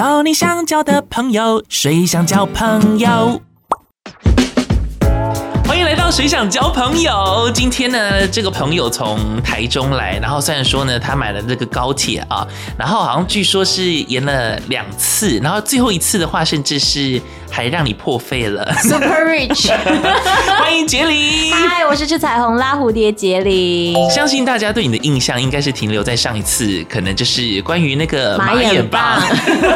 交你想交的朋友，谁想交朋友？谁想交朋友？今天呢，这个朋友从台中来，然后虽然说呢，他买了这个高铁啊，然后好像据说是延了两次，然后最后一次的话，甚至是。还让你破费了，Super Rich，欢迎杰林。嗨，我是吃彩虹拉蝴蝶杰林。相信大家对你的印象应该是停留在上一次，可能就是关于那个马眼棒。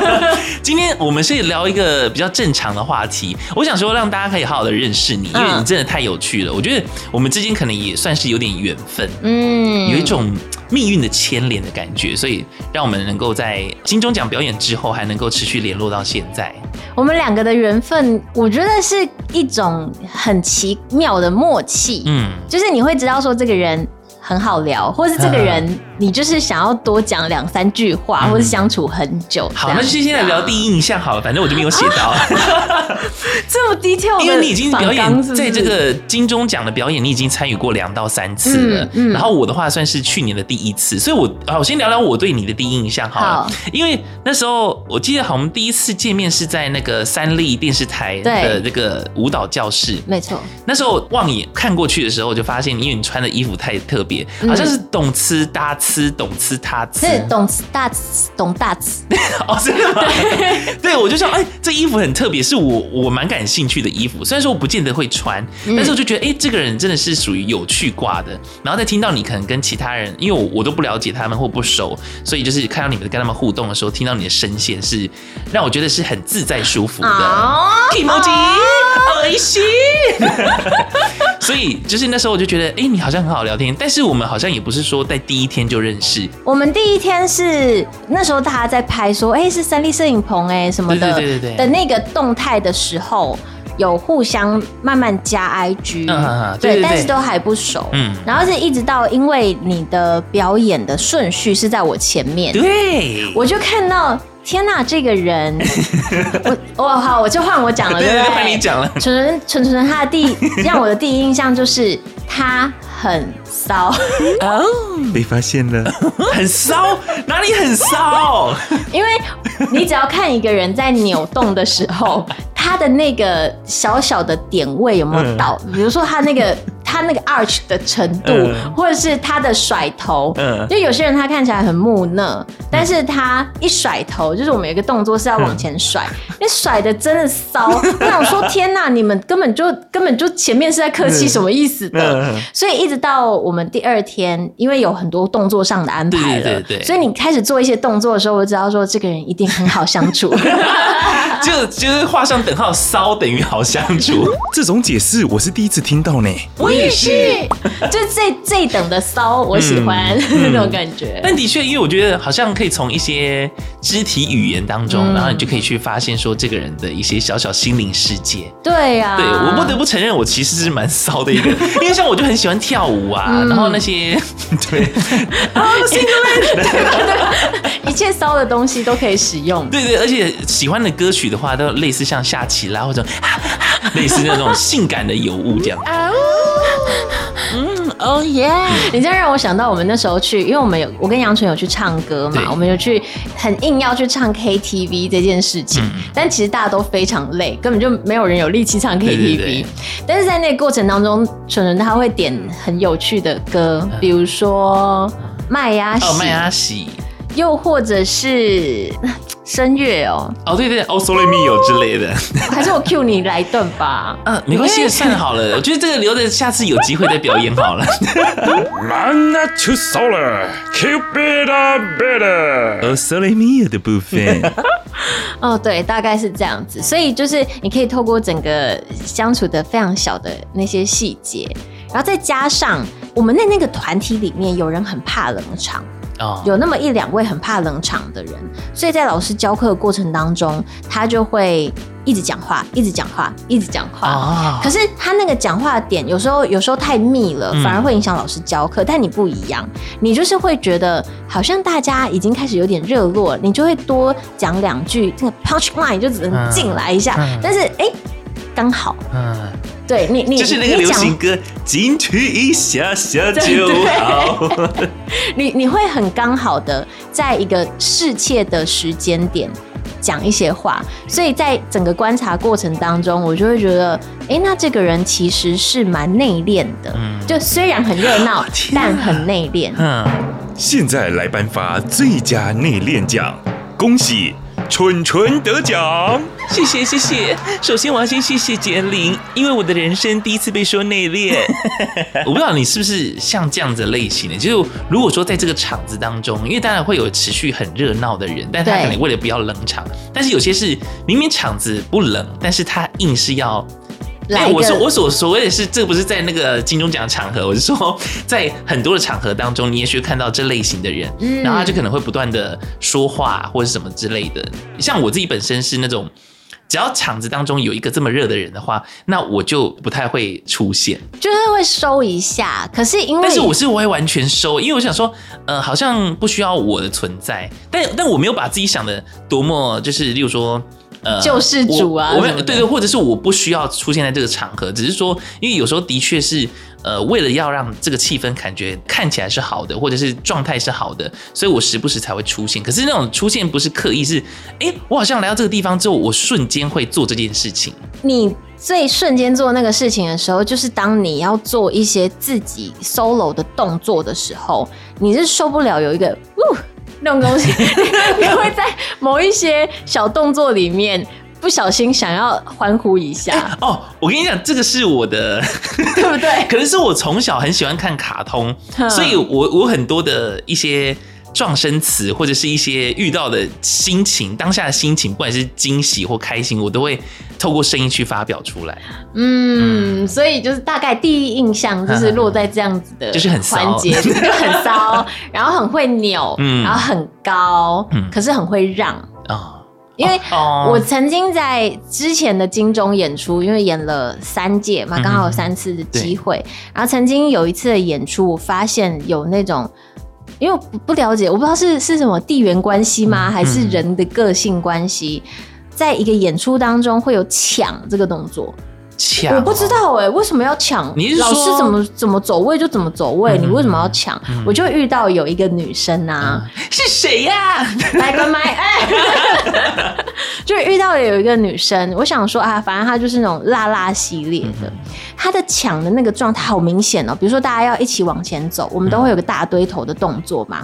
今天我们是聊一个比较正常的话题，我想说让大家可以好好的认识你，因为你真的太有趣了。我觉得我们之间可能也算是有点缘分，嗯，有一种。命运的牵连的感觉，所以让我们能够在金钟奖表演之后还能够持续联络到现在。我们两个的缘分，我觉得是一种很奇妙的默契。嗯，就是你会知道说这个人很好聊，或是这个人。你就是想要多讲两三句话，嗯、或是相处很久。好，那就先来聊第一印象好了，反正我就没有写到。啊、这么低调，因为你已经表演在这个金钟奖的表演，你已经参与过两到三次了。嗯嗯、然后我的话算是去年的第一次，所以我啊，我先聊聊我对你的第一印象好了。好，因为那时候我记得，好，我们第一次见面是在那个三立电视台的这个舞蹈教室。没错。那时候望眼看过去的时候，我就发现，因为你穿的衣服太特别，好像是懂吃搭。吃懂吃他吃，是懂吃大吃懂大吃 哦，真的吗？对，我就说，哎、欸，这衣服很特别，是我我蛮感兴趣的衣服。虽然说我不见得会穿，但是我就觉得，哎、欸，这个人真的是属于有趣挂的。然后再听到你可能跟其他人，因为我我都不了解他们或不熟，所以就是看到你们跟他们互动的时候，听到你的声线是让我觉得是很自在舒服的。Kimoji，开心。所以就是那时候我就觉得，哎、欸，你好像很好聊天，但是我们好像也不是说在第一天就认识。我们第一天是那时候大家在拍说，哎、欸，是三立摄影棚哎什么的，对对对对的那个动态的时候，有互相慢慢加对，对，对，但是都还不熟，嗯，然后是一直到因为你的表演的顺序是在我前面，对，我就看到。天呐，这个人，我我好，我就换我讲了，对不对？换你讲了。纯纯纯纯，他的第让我的第一印象就是他很骚哦，被发现了，很骚，哪里很骚？因为你只要看一个人在扭动的时候，他的那个小小的点位有没有到？比如说他那个。他那个 arch 的程度，或者是他的甩头，嗯，就有些人他看起来很木讷，但是他一甩头，就是我们有一个动作是要往前甩，你甩的真的骚。我想说，天哪，你们根本就根本就前面是在客气，什么意思的？所以一直到我们第二天，因为有很多动作上的安排了，对对对，所以你开始做一些动作的时候，我就知道说这个人一定很好相处。就就是画上等号，骚等于好相处，这种解释我是第一次听到呢。我也是，就这这等的骚，我喜欢、嗯、那种感觉。但的确，因为我觉得好像可以从一些肢体语言当中，嗯、然后你就可以去发现说这个人的一些小小心灵世界。对呀、啊，对我不得不承认，我其实是蛮骚的一个，因为像我就很喜欢跳舞啊，嗯、然后那些 对 对 一切骚的东西都可以使用。对对，而且喜欢的歌曲的话，都类似像下棋啦，或者类似那种性感的尤物这样。嗯，哦耶！你这样让我想到我们那时候去，因为我们有我跟杨纯有去唱歌嘛，我们有去很硬要去唱 KTV 这件事情，嗯、但其实大家都非常累，根本就没有人有力气唱 KTV。对对对，但是在那个过程当中，纯纯他会点很有趣的歌，比如说麦芽喜，麦芽喜，又或者是。声乐哦，哦对对对，哦 So let me 有之类的，还是我 cue 你来一段吧？嗯，没关系，算好了。我觉得这个留着下次有机会再表演好了。to solar, Cupid better。哦 So let me 的部分。哦，对，大概是这样子。所以就是你可以透过整个相处的非常小的那些细节，然后再加上我们的那个团体里面有人很怕冷场。有那么一两位很怕冷场的人，所以在老师教课的过程当中，他就会一直讲话，一直讲话，一直讲话。可是他那个讲话的点，有时候有时候太密了，反而会影响老师教课。但你不一样，你就是会觉得好像大家已经开始有点热络，你就会多讲两句，这个 punch line 就只能进来一下。但是哎，刚好。对你，你就是那个流行歌，进去一下下就好。你你会很刚好的在一个适切的时间点讲一些话，所以在整个观察过程当中，我就会觉得，哎，那这个人其实是蛮内敛的，嗯，就虽然很热闹，但很内敛。嗯，现在来颁发最佳内敛奖，恭喜。蠢蠢得奖，谢谢谢谢。首先我要先谢谢杰玲，因为我的人生第一次被说内敛。我不知道你是不是像这样子的类型的，就是如果说在这个场子当中，因为当然会有持续很热闹的人，但他可能为了不要冷场，但是有些是明明场子不冷，但是他硬是要。哎，我说我所所谓的是，这不是在那个金钟奖场合，我是说，在很多的场合当中，你也许会看到这类型的人，嗯，然后他就可能会不断的说话或者什么之类的。像我自己本身是那种，只要场子当中有一个这么热的人的话，那我就不太会出现，就是会收一下。可是因为，但是我是我会完全收，因为我想说，呃，好像不需要我的存在，但但我没有把自己想的多么，就是例如说。呃，救世主啊！我对对，或者是我不需要出现在这个场合，只是说，因为有时候的确是，呃，为了要让这个气氛感觉看起来是好的，或者是状态是好的，所以我时不时才会出现。可是那种出现不是刻意，是，哎，我好像来到这个地方之后，我瞬间会做这件事情。你最瞬间做那个事情的时候，就是当你要做一些自己 solo 的动作的时候，你是受不了有一个，呜。那种东西，你会在某一些小动作里面不小心想要欢呼一下。欸、哦，我跟你讲，这个是我的，对不对？可能是我从小很喜欢看卡通，所以我我很多的一些。状声词或者是一些遇到的心情，当下的心情，不管是惊喜或开心，我都会透过声音去发表出来。嗯，所以就是大概第一印象就是落在这样子的，就是很环节，就很骚，然后很会扭，然后很高，可是很会让。啊。因为我曾经在之前的金钟演出，因为演了三届嘛，刚好有三次的机会，然后曾经有一次的演出，我发现有那种。因为我不了解，我不知道是是什么地缘关系吗？还是人的个性关系？在一个演出当中会有抢这个动作。抢？我不知道哎、欸，为什么要抢？你是说老师怎么怎么走位就怎么走位？嗯、你为什么要抢？嗯、我就遇到有一个女生啊，嗯、是谁呀、啊？来个麦哎，就遇到有一个女生，我想说啊，反正她就是那种辣辣系列的，她的抢的那个状态好明显哦。比如说大家要一起往前走，我们都会有个大堆头的动作嘛。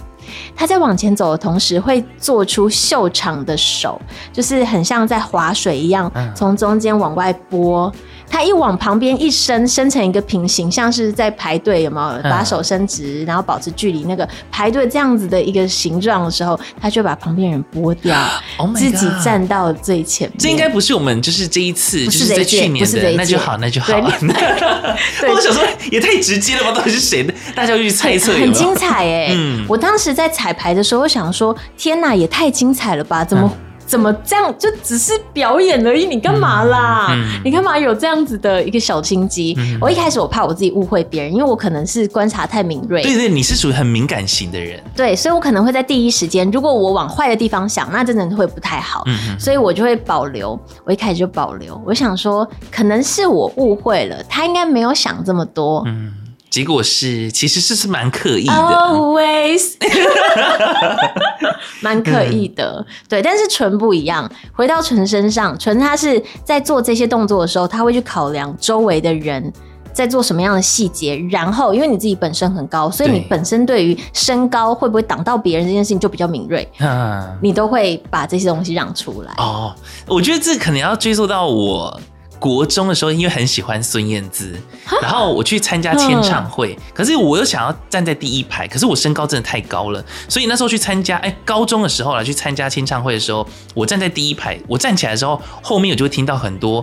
她在往前走的同时，会做出秀场的手，就是很像在划水一样，从中间往外拨。他一往旁边一伸，伸成一个平行，像是在排队，有没有？把手伸直，然后保持距离，那个排队这样子的一个形状的时候，他就把旁边人拨掉，oh、自己站到最前面。这应该不是我们，就是这一次，不是在去年的，那就好，那就好。对 我想说也太直接了吧？到底是谁的？大家就去猜测有没有。很精彩哎、欸！嗯，我当时在彩排的时候，我想说，天哪，也太精彩了吧？怎么？嗯怎么这样？就只是表演而已，你干嘛啦？嗯嗯、你干嘛有这样子的一个小心机？嗯、我一开始我怕我自己误会别人，因为我可能是观察太敏锐。对对，你是属于很敏感型的人。对，所以我可能会在第一时间，如果我往坏的地方想，那真的会不太好。嗯嗯、所以我就会保留。我一开始就保留，我想说，可能是我误会了，他应该没有想这么多。嗯。结果是，其实是是蛮刻意的，always，蛮刻意的，嗯、对。但是纯不一样，回到纯身上，纯他是在做这些动作的时候，他会去考量周围的人在做什么样的细节，然后因为你自己本身很高，所以你本身对于身高会不会挡到别人这件事情就比较敏锐，嗯，你都会把这些东西让出来。哦，我觉得这可能要追溯到我。国中的时候，因为很喜欢孙燕姿，然后我去参加签唱会，可是我又想要站在第一排，可是我身高真的太高了，所以那时候去参加，哎，高中的时候来去参加签唱会的时候，我站在第一排，我站起来的时候，后面我就会听到很多，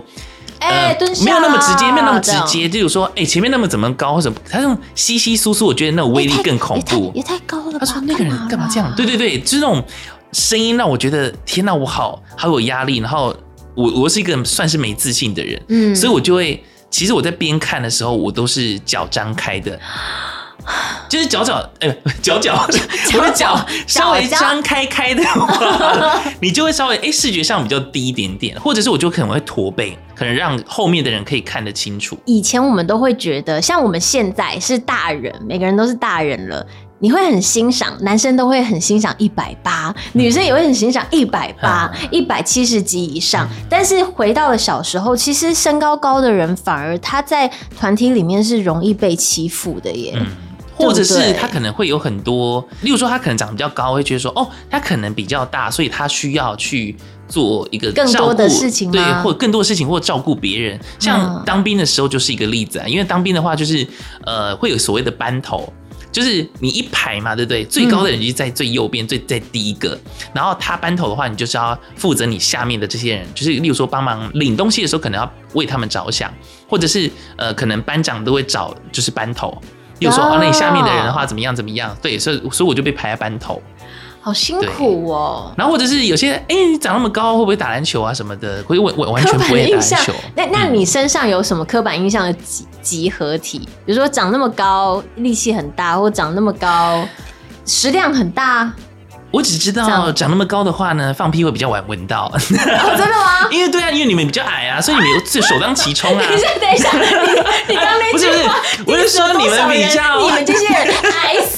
哎，没有那么直接，没有那么直接，就是说，哎，前面那么怎么高，或者他这种稀稀疏疏，我觉得那种威力更恐怖，也太高了。他说那个人干嘛这样？对对对，就是那种声音让我觉得，天哪，我好好有压力，然后。我我是一个算是没自信的人，嗯，所以我就会，其实我在边看的时候，我都是脚张开的，就是脚脚，哎，脚脚，我的脚稍微张开开的话，你就会稍微哎视觉上比较低一点点，或者是我就可能会驼背，可能让后面的人可以看得清楚。以前我们都会觉得，像我们现在是大人，每个人都是大人了。你会很欣赏，男生都会很欣赏一百八，女生也会很欣赏一百八、一百七十几以上。但是回到了小时候，其实身高高的人反而他在团体里面是容易被欺负的耶。或者是他可能会有很多，例如说他可能长比较高，会觉得说哦，他可能比较大，所以他需要去做一个更多的事情，对，或者更多的事情，或照顾别人。像当兵的时候就是一个例子啊，因为当兵的话就是呃会有所谓的班头，就是你一排嘛，对不对？最高的人就在最右边，最在第一个。然后他班头的话，你就是要负责你下面的这些人，就是例如说帮忙领东西的时候，可能要为他们着想，或者是呃可能班长都会找就是班头。又说啊，那你下面的人的话怎么样怎么样？对，所以所以我就被排在班头，好辛苦哦。然后或者是有些哎、欸，你长那么高，会不会打篮球啊什么的？会我我完全不会打篮球。那那你身上有什么刻板印象的集集合体？比如说长那么高，力气很大，或长那么高，食量很大。我只知道长那么高的话呢，放屁会比较晚闻到。哦。真的吗？因为对啊，因为你们比较矮啊，所以你们有首当其冲啊。等一下，等一下，你刚刚那句话，不是不是，我是说你们比较，你们这些人矮死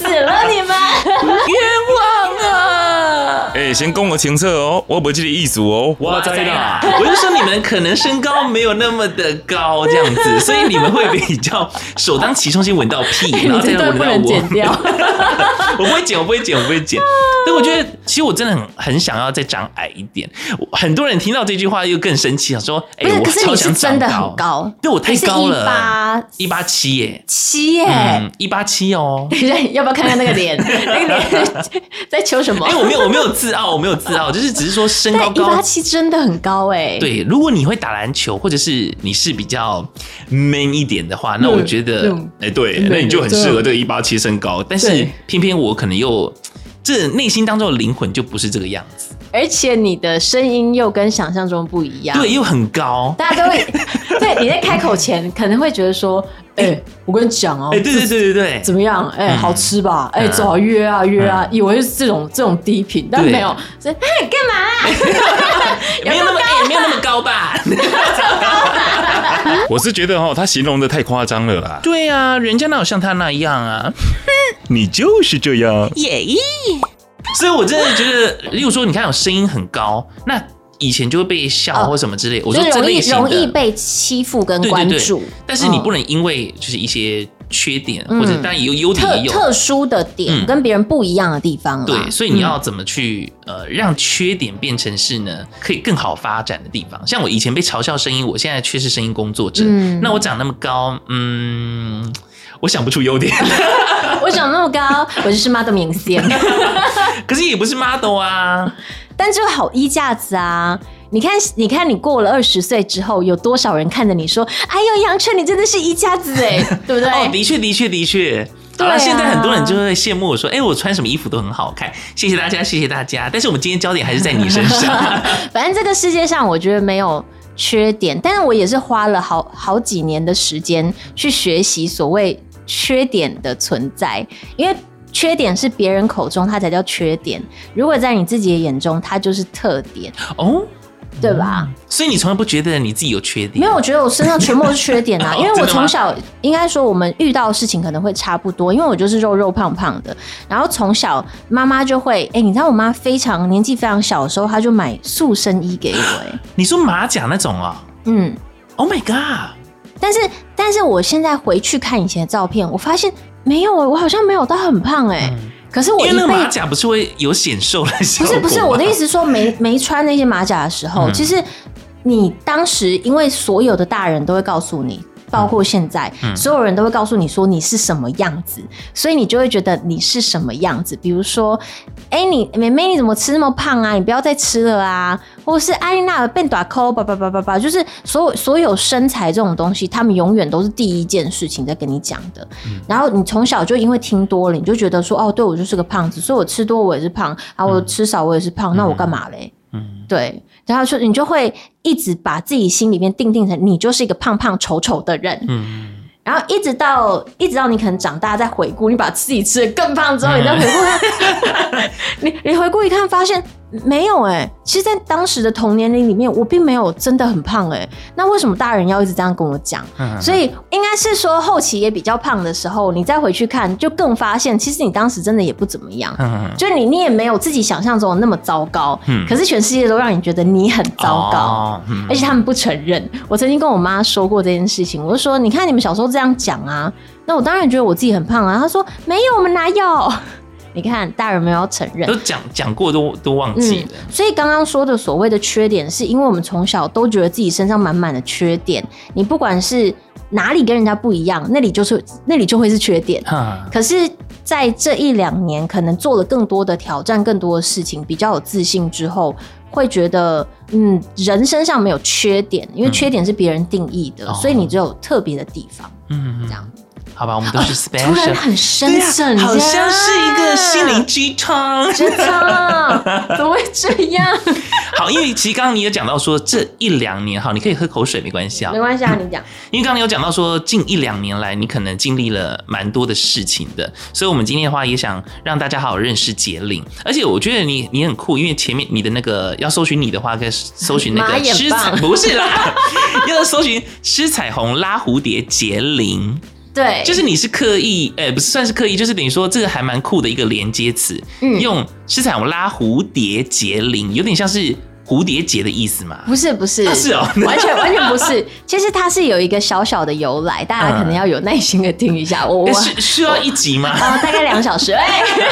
先供我清楚哦，我不记得意思哦。我知道，我就说你们可能身高没有那么的高，这样子，所以你们会比较首当其冲先闻到屁，然后再闻到我。我不会剪，我不会剪，我不会剪。但我觉得，其实我真的很很想要再长矮一点。很多人听到这句话又更生气了，说：“哎、欸，我超想长高。”很高，对我太高了，一八一八七耶，七耶，嗯，一八七哦。要不要看看那个脸？那个脸在求什么？哎、欸，我没有，我没有自傲，我没有自傲，就是只是说身高高，一八七真的很高哎。对，如果你会打篮球，或者是你是比较 man 一点的话，那我觉得，哎、嗯欸，对，那你就很适合这个一八七身高。但是偏偏我可能又。这内心当中的灵魂就不是这个样子，而且你的声音又跟想象中不一样，对，又很高，大家都会，对，你在开口前可能会觉得说，哎、欸，我跟你讲哦，哎，对对对对对，怎么样？哎、欸，好吃吧？哎、嗯，走啊，约啊约啊，以为是这种这种低频，但没有，是哎，干嘛、没有那么也没有那么高吧？我是觉得哦，他形容的太夸张了啦。对啊，人家哪有像他那样啊？你就是这样耶！Yeah. 所以，我真的觉得，例如说，你看，有声音很高，那以前就会被笑或什么之类。我说这类型的容易被欺负跟关注，对对对，但是你不能因为就是一些缺点，嗯、或者当然有优点也有特，特殊的点，跟别人不一样的地方。对，所以你要怎么去呃让缺点变成是呢可以更好发展的地方？像我以前被嘲笑声音，我现在却是声音工作者。嗯、那我长那么高，嗯。我想不出优点。我长那么高，我就是 model 明星。可是也不是 model 啊，但就好衣架子啊！你看，你看，你过了二十岁之后，有多少人看着你说：“哎呦，杨春，你真的是衣架子哎，对不对？”哦，的确，的确，的确。好了，现在很多人就会羡慕我说：“哎，我穿什么衣服都很好看。”谢谢大家，谢谢大家。但是我们今天焦点还是在你身上。反正这个世界上，我觉得没有。缺点，但是我也是花了好好几年的时间去学习所谓缺点的存在，因为缺点是别人口中它才叫缺点，如果在你自己的眼中，它就是特点哦。对吧？所以你从来不觉得你自己有缺点？没有，我觉得我身上全部都是缺点啊！因为我从小应该说，我们遇到的事情可能会差不多，因为我就是肉肉胖胖的。然后从小妈妈就会，哎、欸，你知道我妈非常年纪非常小的时候，她就买塑身衣给我。哎，你说马甲那种啊？嗯，Oh my god！但是但是我现在回去看以前的照片，我发现没有，我好像没有到很胖哎。嗯可是我因为那个马甲不是会有显瘦的效果？不是不是，我的意思说没没穿那些马甲的时候，嗯、其实你当时因为所有的大人都会告诉你。包括现在，嗯、所有人都会告诉你说你是什么样子，所以你就会觉得你是什么样子。比如说，哎、欸，你妹妹你怎么吃那么胖啊？你不要再吃了啊！或是安妮娜变短扣，叭叭叭叭叭，就是所有所有身材这种东西，他们永远都是第一件事情在跟你讲的。嗯、然后你从小就因为听多了，你就觉得说，哦，对我就是个胖子，所以我吃多我也是胖，然后我吃少我也是胖，嗯、那我干嘛嘞？嗯，对。然后说你就会一直把自己心里面定定成你就是一个胖胖丑丑的人，嗯，然后一直到一直到你可能长大再回顾，你把自己吃得更胖之后，你再回顾看，你你回顾一看发现没有哎、欸，其实，在当时的同年龄里面，我并没有真的很胖哎、欸。那为什么大人要一直这样跟我讲？所以应该是说后期也比较胖的时候，你再回去看，就更发现其实你当时真的也不怎么样。就你你也没有自己想象中的那么糟糕。可是全世界都让你觉得你很糟糕，而且他们不承认。我曾经跟我妈说过这件事情，我就说：你看你们小时候这样讲啊，那我当然觉得我自己很胖啊。她说：没有，我们哪有？你看，大人没有承认，都讲讲过都都忘记了。嗯、所以刚刚说的所谓的缺点，是因为我们从小都觉得自己身上满满的缺点。你不管是哪里跟人家不一样，那里就是那里就会是缺点。哈可是，在这一两年，可能做了更多的挑战，更多的事情，比较有自信之后，会觉得，嗯，人身上没有缺点，因为缺点是别人定义的，嗯、所以你只有特别的地方。嗯，这样。好吧，我们都是 special，、啊、突然很深沉，啊、好像是一个心灵鸡汤。鸡汤怎么会这样？好，因为其实刚刚你有讲到说这一两年，哈，你可以喝口水，没关系啊，没关系啊，你讲。因为刚刚你有讲到说近一两年来，你可能经历了蛮多的事情的，所以我们今天的话也想让大家好好认识杰林。而且我觉得你你很酷，因为前面你的那个要搜寻你的话，可以搜寻那个吃彩，不是啦，要搜寻吃彩虹拉蝴蝶婕铃。对，就是你是刻意，哎、欸，不是算是刻意，就是等于说这个还蛮酷的一个连接词，嗯，用吃彩虹拉蝴蝶结铃，有点像是蝴蝶结的意思嘛？不是，不是，啊、是哦，完全完全不是。其实它是有一个小小的由来，大家可能要有耐心的听一下。我我需需要一集吗？啊，大概两个小时。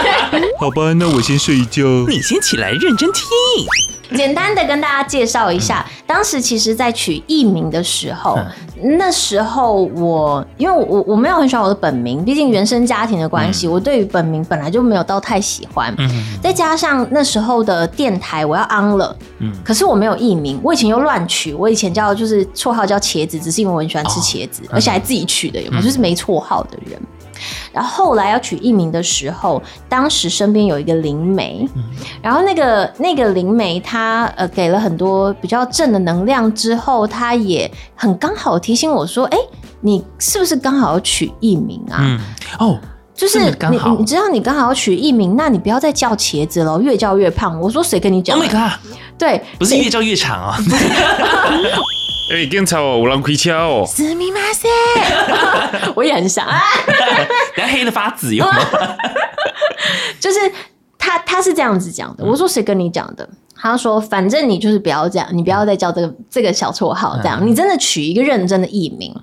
好吧，那我先睡一觉，你先起来认真听。简单的跟大家介绍一下，当时其实，在取艺名的时候，那时候我因为我我没有很喜欢我的本名，毕竟原生家庭的关系，我对于本名本来就没有到太喜欢。再加上那时候的电台我要 on 了，可是我没有艺名，我以前又乱取，我以前叫就是绰号叫茄子，只是因为我很喜欢吃茄子，而且还自己取的，有没有？就是没绰号的人。然后后来要取艺名的时候，当时身边有一个灵媒，然后那个那个灵媒他呃给了很多比较正的能量之后，他也很刚好提醒我说：“哎，你是不是刚好要取艺名啊？”嗯，哦，就是你你知道你刚好要取艺名，那你不要再叫茄子了，越叫越胖。我说谁跟你讲？Oh my god！对，不是越叫越长啊。哎、欸，警察哦，有人开车哦。すみません，我也很想啊。等下黑的发紫有吗？就是他，他是这样子讲的。我说谁跟你讲的？他说反正你就是不要这样，你不要再叫这个这个小绰号这样。你真的取一个认真的艺名。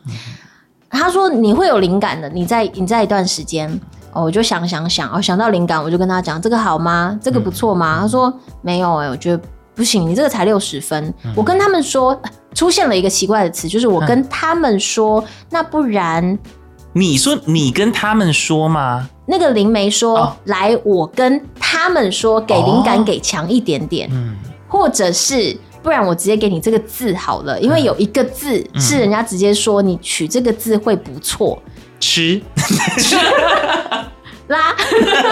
他说你会有灵感的。你在你在一段时间哦，我就想想想哦，想到灵感我就跟他讲这个好吗？这个不错吗？他说没有哎、欸，我觉得。 不行，你这个才六十分。嗯、我跟他们说，出现了一个奇怪的词，就是我跟他们说，嗯、那不然，你说你跟他们说吗？那个灵媒说，哦、来，我跟他们说，给灵感给强一点点，嗯、或者是不然我直接给你这个字好了，因为有一个字是人家直接说你取这个字会不错，吃。拉，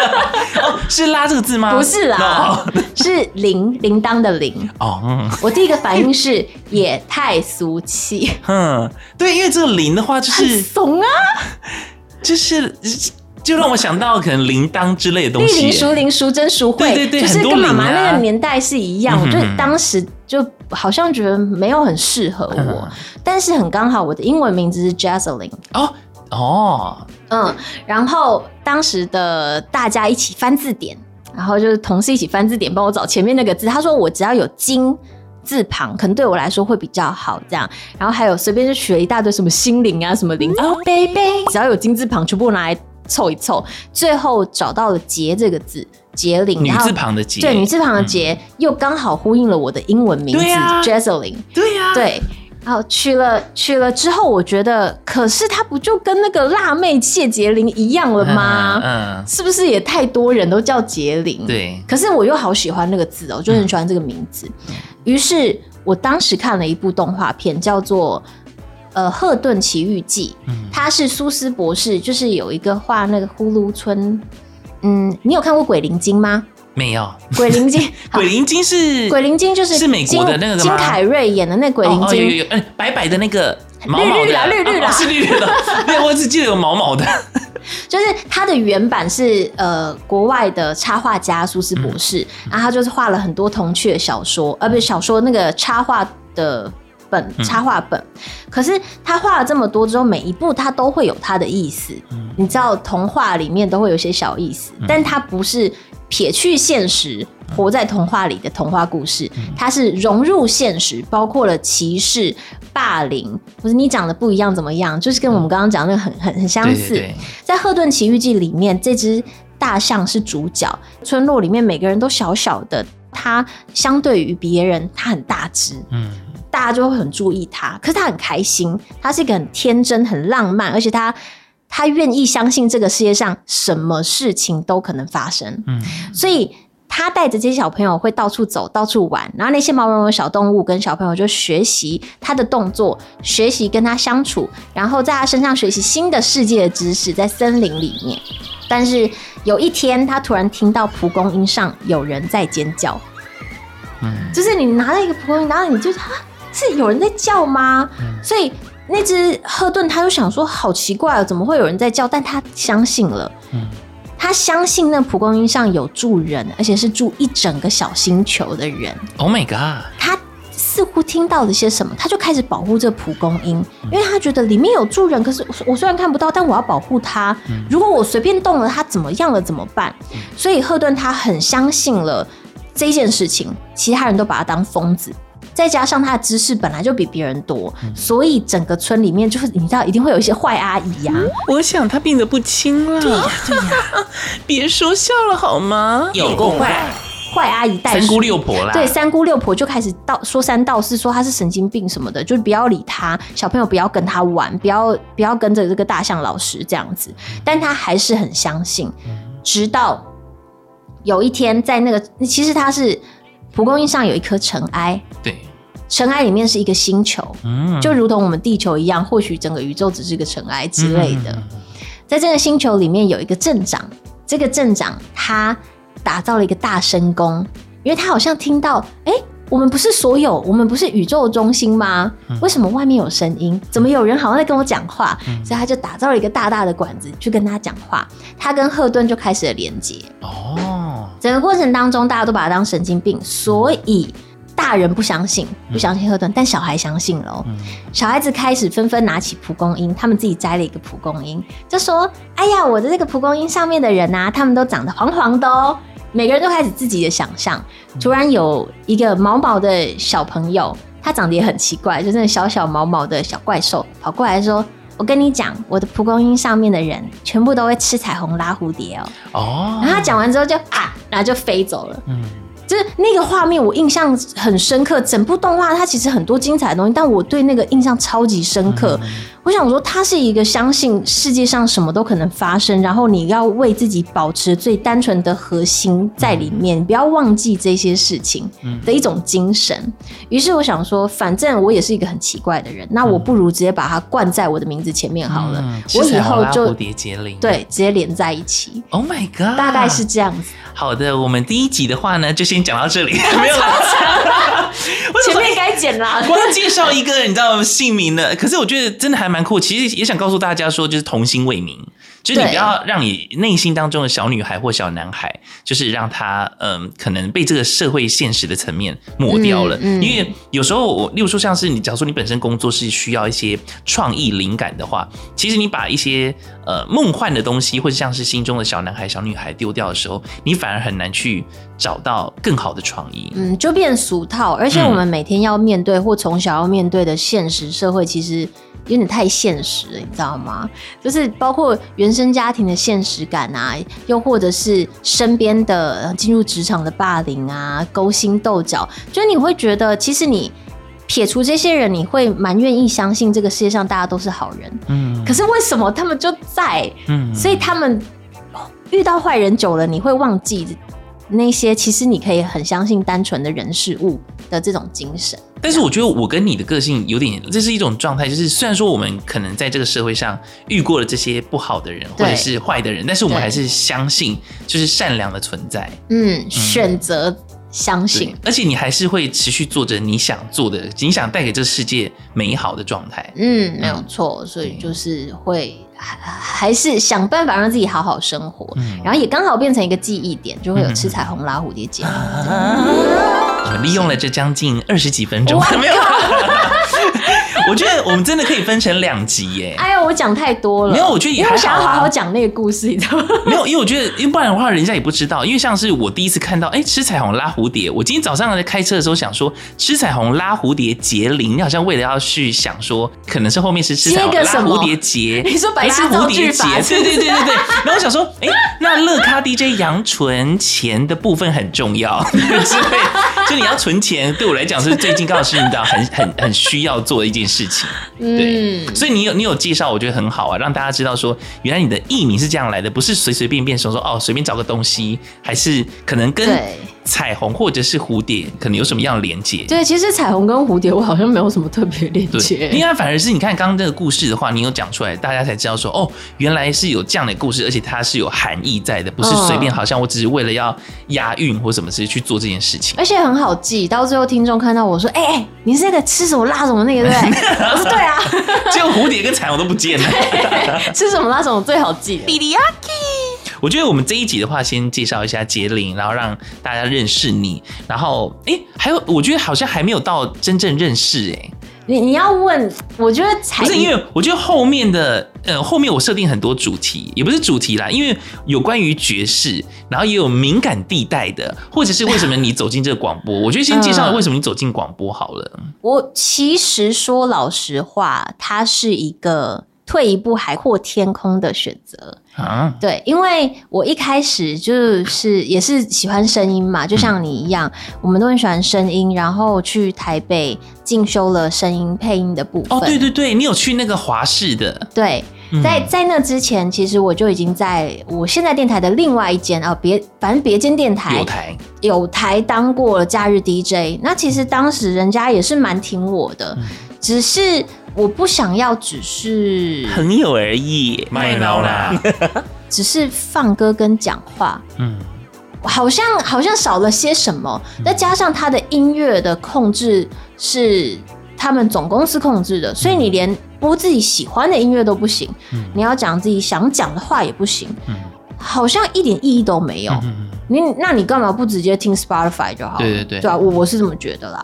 哦，是拉这个字吗？不是啦，是铃铃铛的铃。哦，我第一个反应是也太俗气。嗯，对，因为这个铃的话就是怂啊，就是就让我想到可能铃铛之类的东西，铃淑铃淑真淑惠，对对对，就是跟妈妈那个年代是一样。就当时就好像觉得没有很适合我，但是很刚好，我的英文名字是 Jessalyn。哦。哦，嗯，然后当时的大家一起翻字典，然后就是同事一起翻字典，帮我找前面那个字。他说我只要有金字旁，可能对我来说会比较好。这样，然后还有随便就取了一大堆什么心灵啊，什么灵哦，baby，只要有金字旁，全部拿来凑一凑，最后找到了杰这个字，婕铃，女字旁的杰，对，女字旁的杰，嗯、又刚好呼应了我的英文名字 Jessalyn，对呀，对。好，取了取了之后，我觉得，可是他不就跟那个辣妹谢杰玲一样了吗？嗯，嗯，是不是也太多人都叫杰玲？对。可是我又好喜欢那个字哦，我就很喜欢这个名字。嗯、于是我当时看了一部动画片，叫做《呃赫顿奇遇记》，嗯、它是苏斯博士，就是有一个画那个呼噜村。嗯，你有看过《鬼灵精》吗？没有。鬼灵精，鬼灵精是鬼灵精，就是是美国的那个金凯瑞演的那鬼灵精，有有有，白白的那个毛毛的，绿绿的绿绿的，是绿绿的，对，我只记得有毛毛的。就是他的原版是呃国外的插画家苏斯博士，嗯、然后他就是画了很多童趣的小说，呃不是小说那个插画的本插画本，嗯、可是他画了这么多之后，每一部他都会有他的意思，嗯、你知道童话里面都会有些小意思，嗯、但他不是撇去现实。活在童话里的童话故事，它是融入现实，包括了歧视、霸凌，不是你长得不一样怎么样，就是跟我们刚刚讲的那个很很很相似。对对对，在《赫顿奇遇记》里面，这只大象是主角，村落里面每个人都小小的，它相对于别人，它很大只，嗯，大家就会很注意它。可是它很开心，它是一个很天真、很浪漫，而且它它愿意相信这个世界上什么事情都可能发生，嗯，所以。他带着这些小朋友会到处走，到处玩，然后那些毛茸茸的小动物跟小朋友就学习他的动作，学习跟他相处，然后在他身上学习新的世界的知识，在森林里面。但是有一天，他突然听到蒲公英上有人在尖叫，嗯，就是你拿了一个蒲公英，然后你就啊，是有人在叫吗？嗯，所以那只赫顿他就想说，好奇怪啊，怎么会有人在叫？但他相信了，嗯。他相信那蒲公英上有住人，而且是住一整个小星球的人。Oh my god！他似乎听到了些什么，他就开始保护这蒲公英，因为他觉得里面有住人。可是我虽然看不到，但我要保护他。如果我随便动了，他怎么样了怎么办？所以赫顿他很相信了这件事情，其他人都把他当疯子。再加上他的知识本来就比别人多，嗯、所以整个村里面就是你知道，一定会有一些坏阿姨呀、啊。我想他病得不轻了。对呀，对呀，别说笑了好吗？有够坏，坏阿姨带三姑六婆啦。对，三姑六婆就开始道说三道四，说他是神经病什么的，就不要理他，小朋友不要跟他玩，不要不要跟着这个大象老师这样子。但他还是很相信，直到有一天在那个，其实他是。蒲公英上有一颗尘埃，对，尘埃里面是一个星球，嗯，就如同我们地球一样，或许整个宇宙只是个尘埃之类的。嗯、在这个星球里面有一个镇长，这个镇长他打造了一个大深宫，因为他好像听到，哎、欸，我们不是所有，我们不是宇宙中心吗？为什么外面有声音？怎么有人好像在跟我讲话？嗯、所以他就打造了一个大大的管子去跟他讲话，他跟赫顿就开始了连接。哦。整个过程当中，大家都把他当神经病，所以大人不相信，不相信赫顿，但小孩相信了。小孩子开始纷纷拿起蒲公英，他们自己摘了一个蒲公英，就说：“哎呀，我的这个蒲公英上面的人啊，他们都长得黄黄的哦。”每个人都开始自己的想象。突然有一个毛毛的小朋友，他长得也很奇怪，就是那小小毛毛的小怪兽，跑过来说。我跟你讲，我的蒲公英上面的人全部都会吃彩虹拉蝴蝶哦。哦。然后他讲完之后就啊，然后就飞走了。嗯。就是那个画面，我印象很深刻。整部动画它其实很多精彩的东西，但我对那个印象超级深刻。嗯、我想说，他是一个相信世界上什么都可能发生，然后你要为自己保持最单纯的核心在里面，嗯、不要忘记这些事情的一种精神。于、嗯、是我想说，反正我也是一个很奇怪的人，那我不如直接把它冠在我的名字前面好了。嗯、我以后就蝴蝶结领对，直接连在一起。Oh my god！大概是这样子。好的，我们第一集的话呢，就先讲到这里，没有了。前面 光介绍一个，你知道姓名的，可是我觉得真的还蛮酷。其实也想告诉大家说，就是童心未泯。就是你不要让你内心当中的小女孩或小男孩，就是让他嗯，可能被这个社会现实的层面抹掉了。嗯嗯、因为有时候我，例如说像是你，假如说你本身工作是需要一些创意灵感的话，其实你把一些呃梦幻的东西，或者像是心中的小男孩、小女孩丢掉的时候，你反而很难去找到更好的创意。嗯，就变俗套。而且我们每天要面对或从小要面对的现实社会，其实。有点太现实了，你知道吗？就是包括原生家庭的现实感啊，又或者是身边的进入职场的霸凌啊、勾心斗角，就是你会觉得，其实你撇除这些人，你会蛮愿意相信这个世界上大家都是好人。嗯。可是为什么他们就在？嗯。所以他们遇到坏人久了，你会忘记那些其实你可以很相信单纯的人事物的这种精神。但是我觉得我跟你的个性有点，这是一种状态，就是虽然说我们可能在这个社会上遇过了这些不好的人或者是坏的人，但是我们还是相信就是善良的存在。嗯，选择相信，而且你还是会持续做着你想做的，你想带给这个世界美好的状态。嗯，没有错，所以就是会还还是想办法让自己好好生活，嗯然后也刚好变成一个记忆点，就会有吃彩虹拉蝴蝶结。我利用了这将近二十几分钟，没有。我觉得我们真的可以分成两集耶。哎呦，我讲太多了。没有，我觉得也还好啊。因为我想要好好讲那个故事，你知道吗？没有，因为我觉得，因为不然的话，人家也不知道。因为像是我第一次看到，哎、欸，吃彩虹拉蝴蝶。我今天早上在开车的时候想说，吃彩虹拉蝴蝶结铃，你好像为了要去想说，可能是后面是吃彩虹拉蝴蝶结。你说白痴蝴蝶结？对对对对对。然后我想说，哎、欸，那乐咖 DJ 杨存钱的部分很重要，之类。就你要存钱，对我来讲是最近刚好是你知道很很很需要做的一件事情。对，嗯、所以你有你有介绍，我觉得很好啊，让大家知道说，原来你的艺名是这样来的，不是随随便便说说哦，随便找个东西，还是可能跟彩虹或者是蝴蝶可能有什么样的连接？对，其实彩虹跟蝴蝶我好像没有什么特别连接，应该反而是你看刚刚这个故事的话，你有讲出来，大家才知道说哦，原来是有这样的故事，而且它是有含义在的，不是随便好像我只是为了要押韵或什么事去做这件事情，而且很好记，到最后听众看到我说，哎、欸、哎，你是那个吃什么辣什么那个对不对？我 说对啊，只有蝴蝶跟蚕我都不见了，吃什么拉什么最好记，比利亚我觉得我们这一集的话，先介绍一下杰林，然后让大家认识你。然后，哎、欸，还有，我觉得好像还没有到真正认识、欸。哎，你你要问，我觉得才不是因为我觉得后面的，呃，后面我设定很多主题，也不是主题啦，因为有关于爵士，然后也有敏感地带的，或者是为什么你走进这个广播。我觉得先介绍为什么你走进广播好了。我其实说老实话，它是一个。退一步海阔天空的选择啊，对，因为我一开始就是也是喜欢声音嘛，就像你一样，嗯、我们都很喜欢声音，然后去台北进修了声音配音的部分。哦，对对对，你有去那个华视的？对，在在那之前，其实我就已经在我现在电台的另外一间啊，别反正别间电台有台有台当过了假日 DJ。那其实当时人家也是蛮挺我的，嗯、只是。我不想要只是朋友而已，卖脑啦，只是放歌跟讲话，嗯，好像好像少了些什么。再加上他的音乐的控制是他们总公司控制的，所以你连播自己喜欢的音乐都不行，你要讲自己想讲的话也不行，好像一点意义都没有。你那你干嘛不直接听 Spotify 就好？对对对，对啊，我我是这么觉得啦。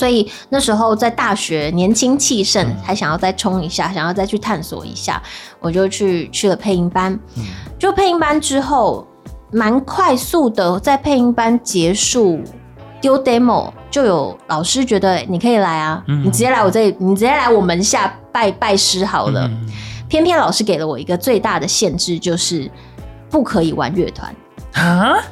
所以那时候在大学年轻气盛，还想要再冲一下，想要再去探索一下，我就去去了配音班。就配音班之后，蛮快速的，在配音班结束丢 demo，就有老师觉得你可以来啊，你直接来我这里，你直接来我门下拜拜师好了。偏偏老师给了我一个最大的限制，就是不可以玩乐团啊。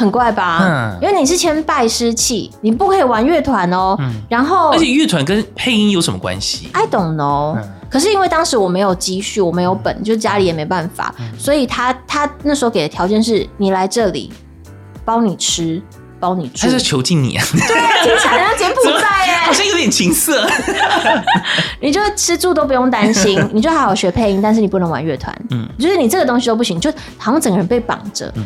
很怪吧？嗯，因为你是签拜师契，你不可以玩乐团哦。嗯，然后而且乐团跟配音有什么关系？I don't know。嗯，可是因为当时我没有积蓄，我没有本，就家里也没办法，嗯，所以他他那时候给的条件是你来这里，包你吃，包你住。他是囚禁你啊？对啊，听起来像柬埔寨耶，好像有点情色。你就吃住都不用担心，你就好好学配音，但是你不能玩乐团。嗯，就是你这个东西都不行，就好像整个人被绑着。嗯。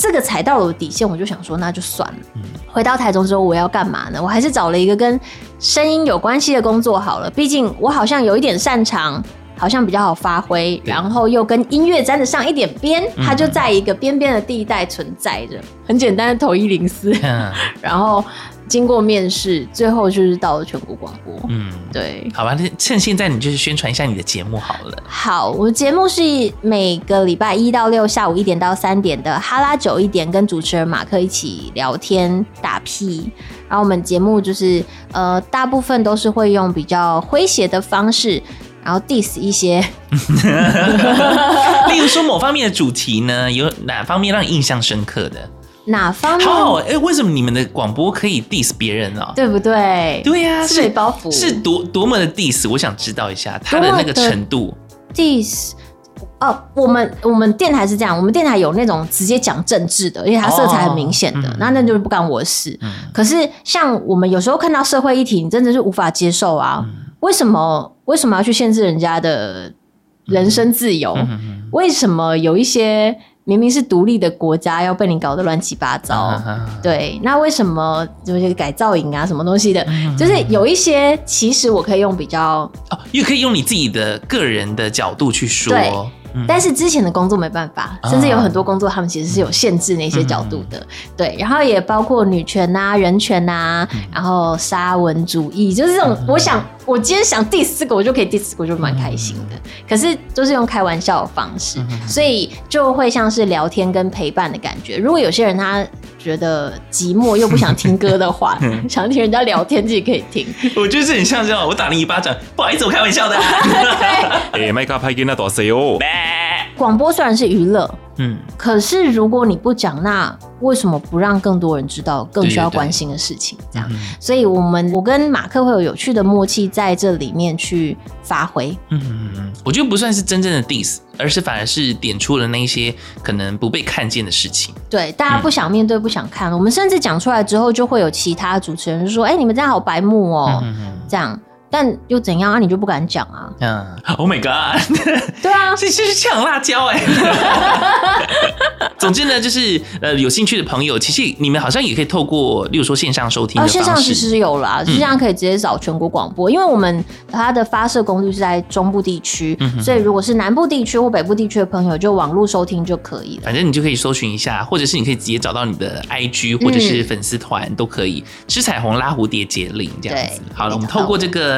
这个踩到了底线，我就想说那就算了。嗯、回到台中之后，我要干嘛呢？我还是找了一个跟声音有关系的工作好了。毕竟我好像有一点擅长，好像比较好发挥，然后又跟音乐沾得上一点边，它就在一个边边的地带存在着。很简单的投一零四，然后。经过面试，最后就是到了全国广播。嗯，对，好吧，那趁现在你就是宣传一下你的节目好了。好，我的节目是每个礼拜一到六下午一点到三点的哈拉久一点，跟主持人马克一起聊天打屁。然后我们节目就是呃，大部分都是会用比较诙谐的方式，然后 diss 一些，例如说某方面的主题呢，有哪方面让你印象深刻的？哪方面？好好哎，为什么你们的广播可以 diss 别人呢？对不对？对呀，是包袱，是多多么的 diss，我想知道一下他的那个程度。diss 哦，我们我们电台是这样，我们电台有那种直接讲政治的，因为它色彩很明显的，那那就是不干我的事。可是像我们有时候看到社会议题，你真的是无法接受啊！为什么为什么要去限制人家的人身自由？为什么有一些？明明是独立的国家，要被你搞得乱七八糟。对，那为什么就是改造营啊，什么东西的？嗯、就是有一些，其实我可以用比较哦，也可以用你自己的个人的角度去说。对但是之前的工作没办法，甚至有很多工作他们其实是有限制那些角度的，对。然后也包括女权啊、人权啊，然后沙文主义，就是这种。我想，我今天想第四个，我就可以第四个，我就蛮开心的。可是都是用开玩笑的方式，所以就会像是聊天跟陪伴的感觉。如果有些人他觉得寂寞又不想听歌的话，想听人家聊天自己可以听。我觉得这很像这样，我打你一巴掌，不好意思，我开玩笑的。哎，麦克拍给那多少哦？广播虽然是娱乐，嗯，可是如果你不讲，那为什么不让更多人知道更需要关心的事情？这样，所以我们我跟马克会有有趣的默契在这里面去发挥。嗯嗯嗯，我觉得不算是真正的 diss，而是反而是点出了那些可能不被看见的事情。对，大家不想面对，不想看，我们甚至讲出来之后，就会有其他主持人就说：“哎，你们这样好白目哦。”这样。但又怎样啊？你就不敢讲啊？嗯，Oh my God！对啊，这 是抢辣椒哎。总之呢，就是呃，有兴趣的朋友，其实你们好像也可以透过，例如说线上收听。哦，线上其实有啦，线上可以直接找全国广播，因为我们它的发射功率是在中部地区，所以如果是南部地区或北部地区的朋友，就网络收听就可以了。反正你就可以搜寻一下，或者是你可以直接找到你的 IG 或者是粉丝团都可以，吃彩虹拉蝴蝶结领这样子。好了，我们透过这个。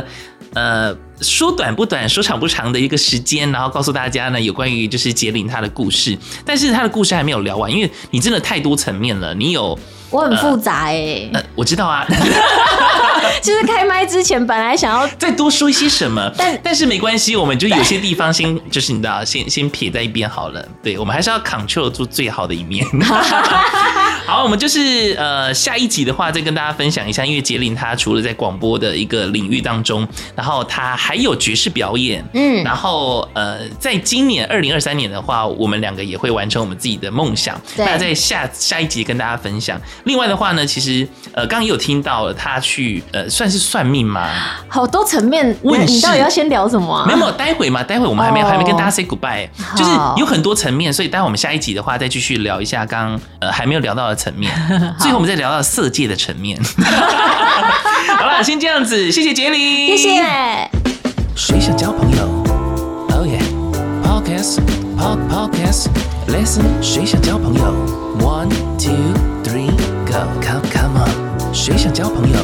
呃，说短不短，说长不长的一个时间，然后告诉大家呢，有关于就是杰林他的故事，但是他的故事还没有聊完，因为你真的太多层面了，你有。我很复杂哎、欸呃，呃，我知道啊，就是开麦之前本来想要 再多说一些什么，但但是没关系，我们就有些地方先就是你知道，先先撇在一边好了。对，我们还是要 control 住最好的一面。好，我们就是呃下一集的话再跟大家分享一下，因为杰林他除了在广播的一个领域当中，然后他还有爵士表演，嗯，然后呃在今年二零二三年的话，我们两个也会完成我们自己的梦想。那在下下一集跟大家分享。另外的话呢，其实呃，刚刚也有听到了他去呃，算是算命吗？好多层面，问你到底要先聊什么啊？没有，待会嘛，待会我们还没有、oh, 还没跟大家 say goodbye，就是有很多层面，所以待会我们下一集的话，再继续聊一下刚刚呃还没有聊到的层面，面，最后我们再聊到色戒的层面。好了，先这样子，谢谢杰里，谢谢。谁想交朋友？Oh yeah，podcast，podcast，listen，谁想交朋友？One two three，go，come come on，谁想交朋友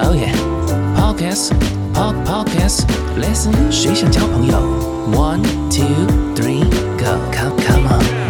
？Oh yeah，podcast，pod，podcast，listen，谁想交朋友？One two three，go，come come on。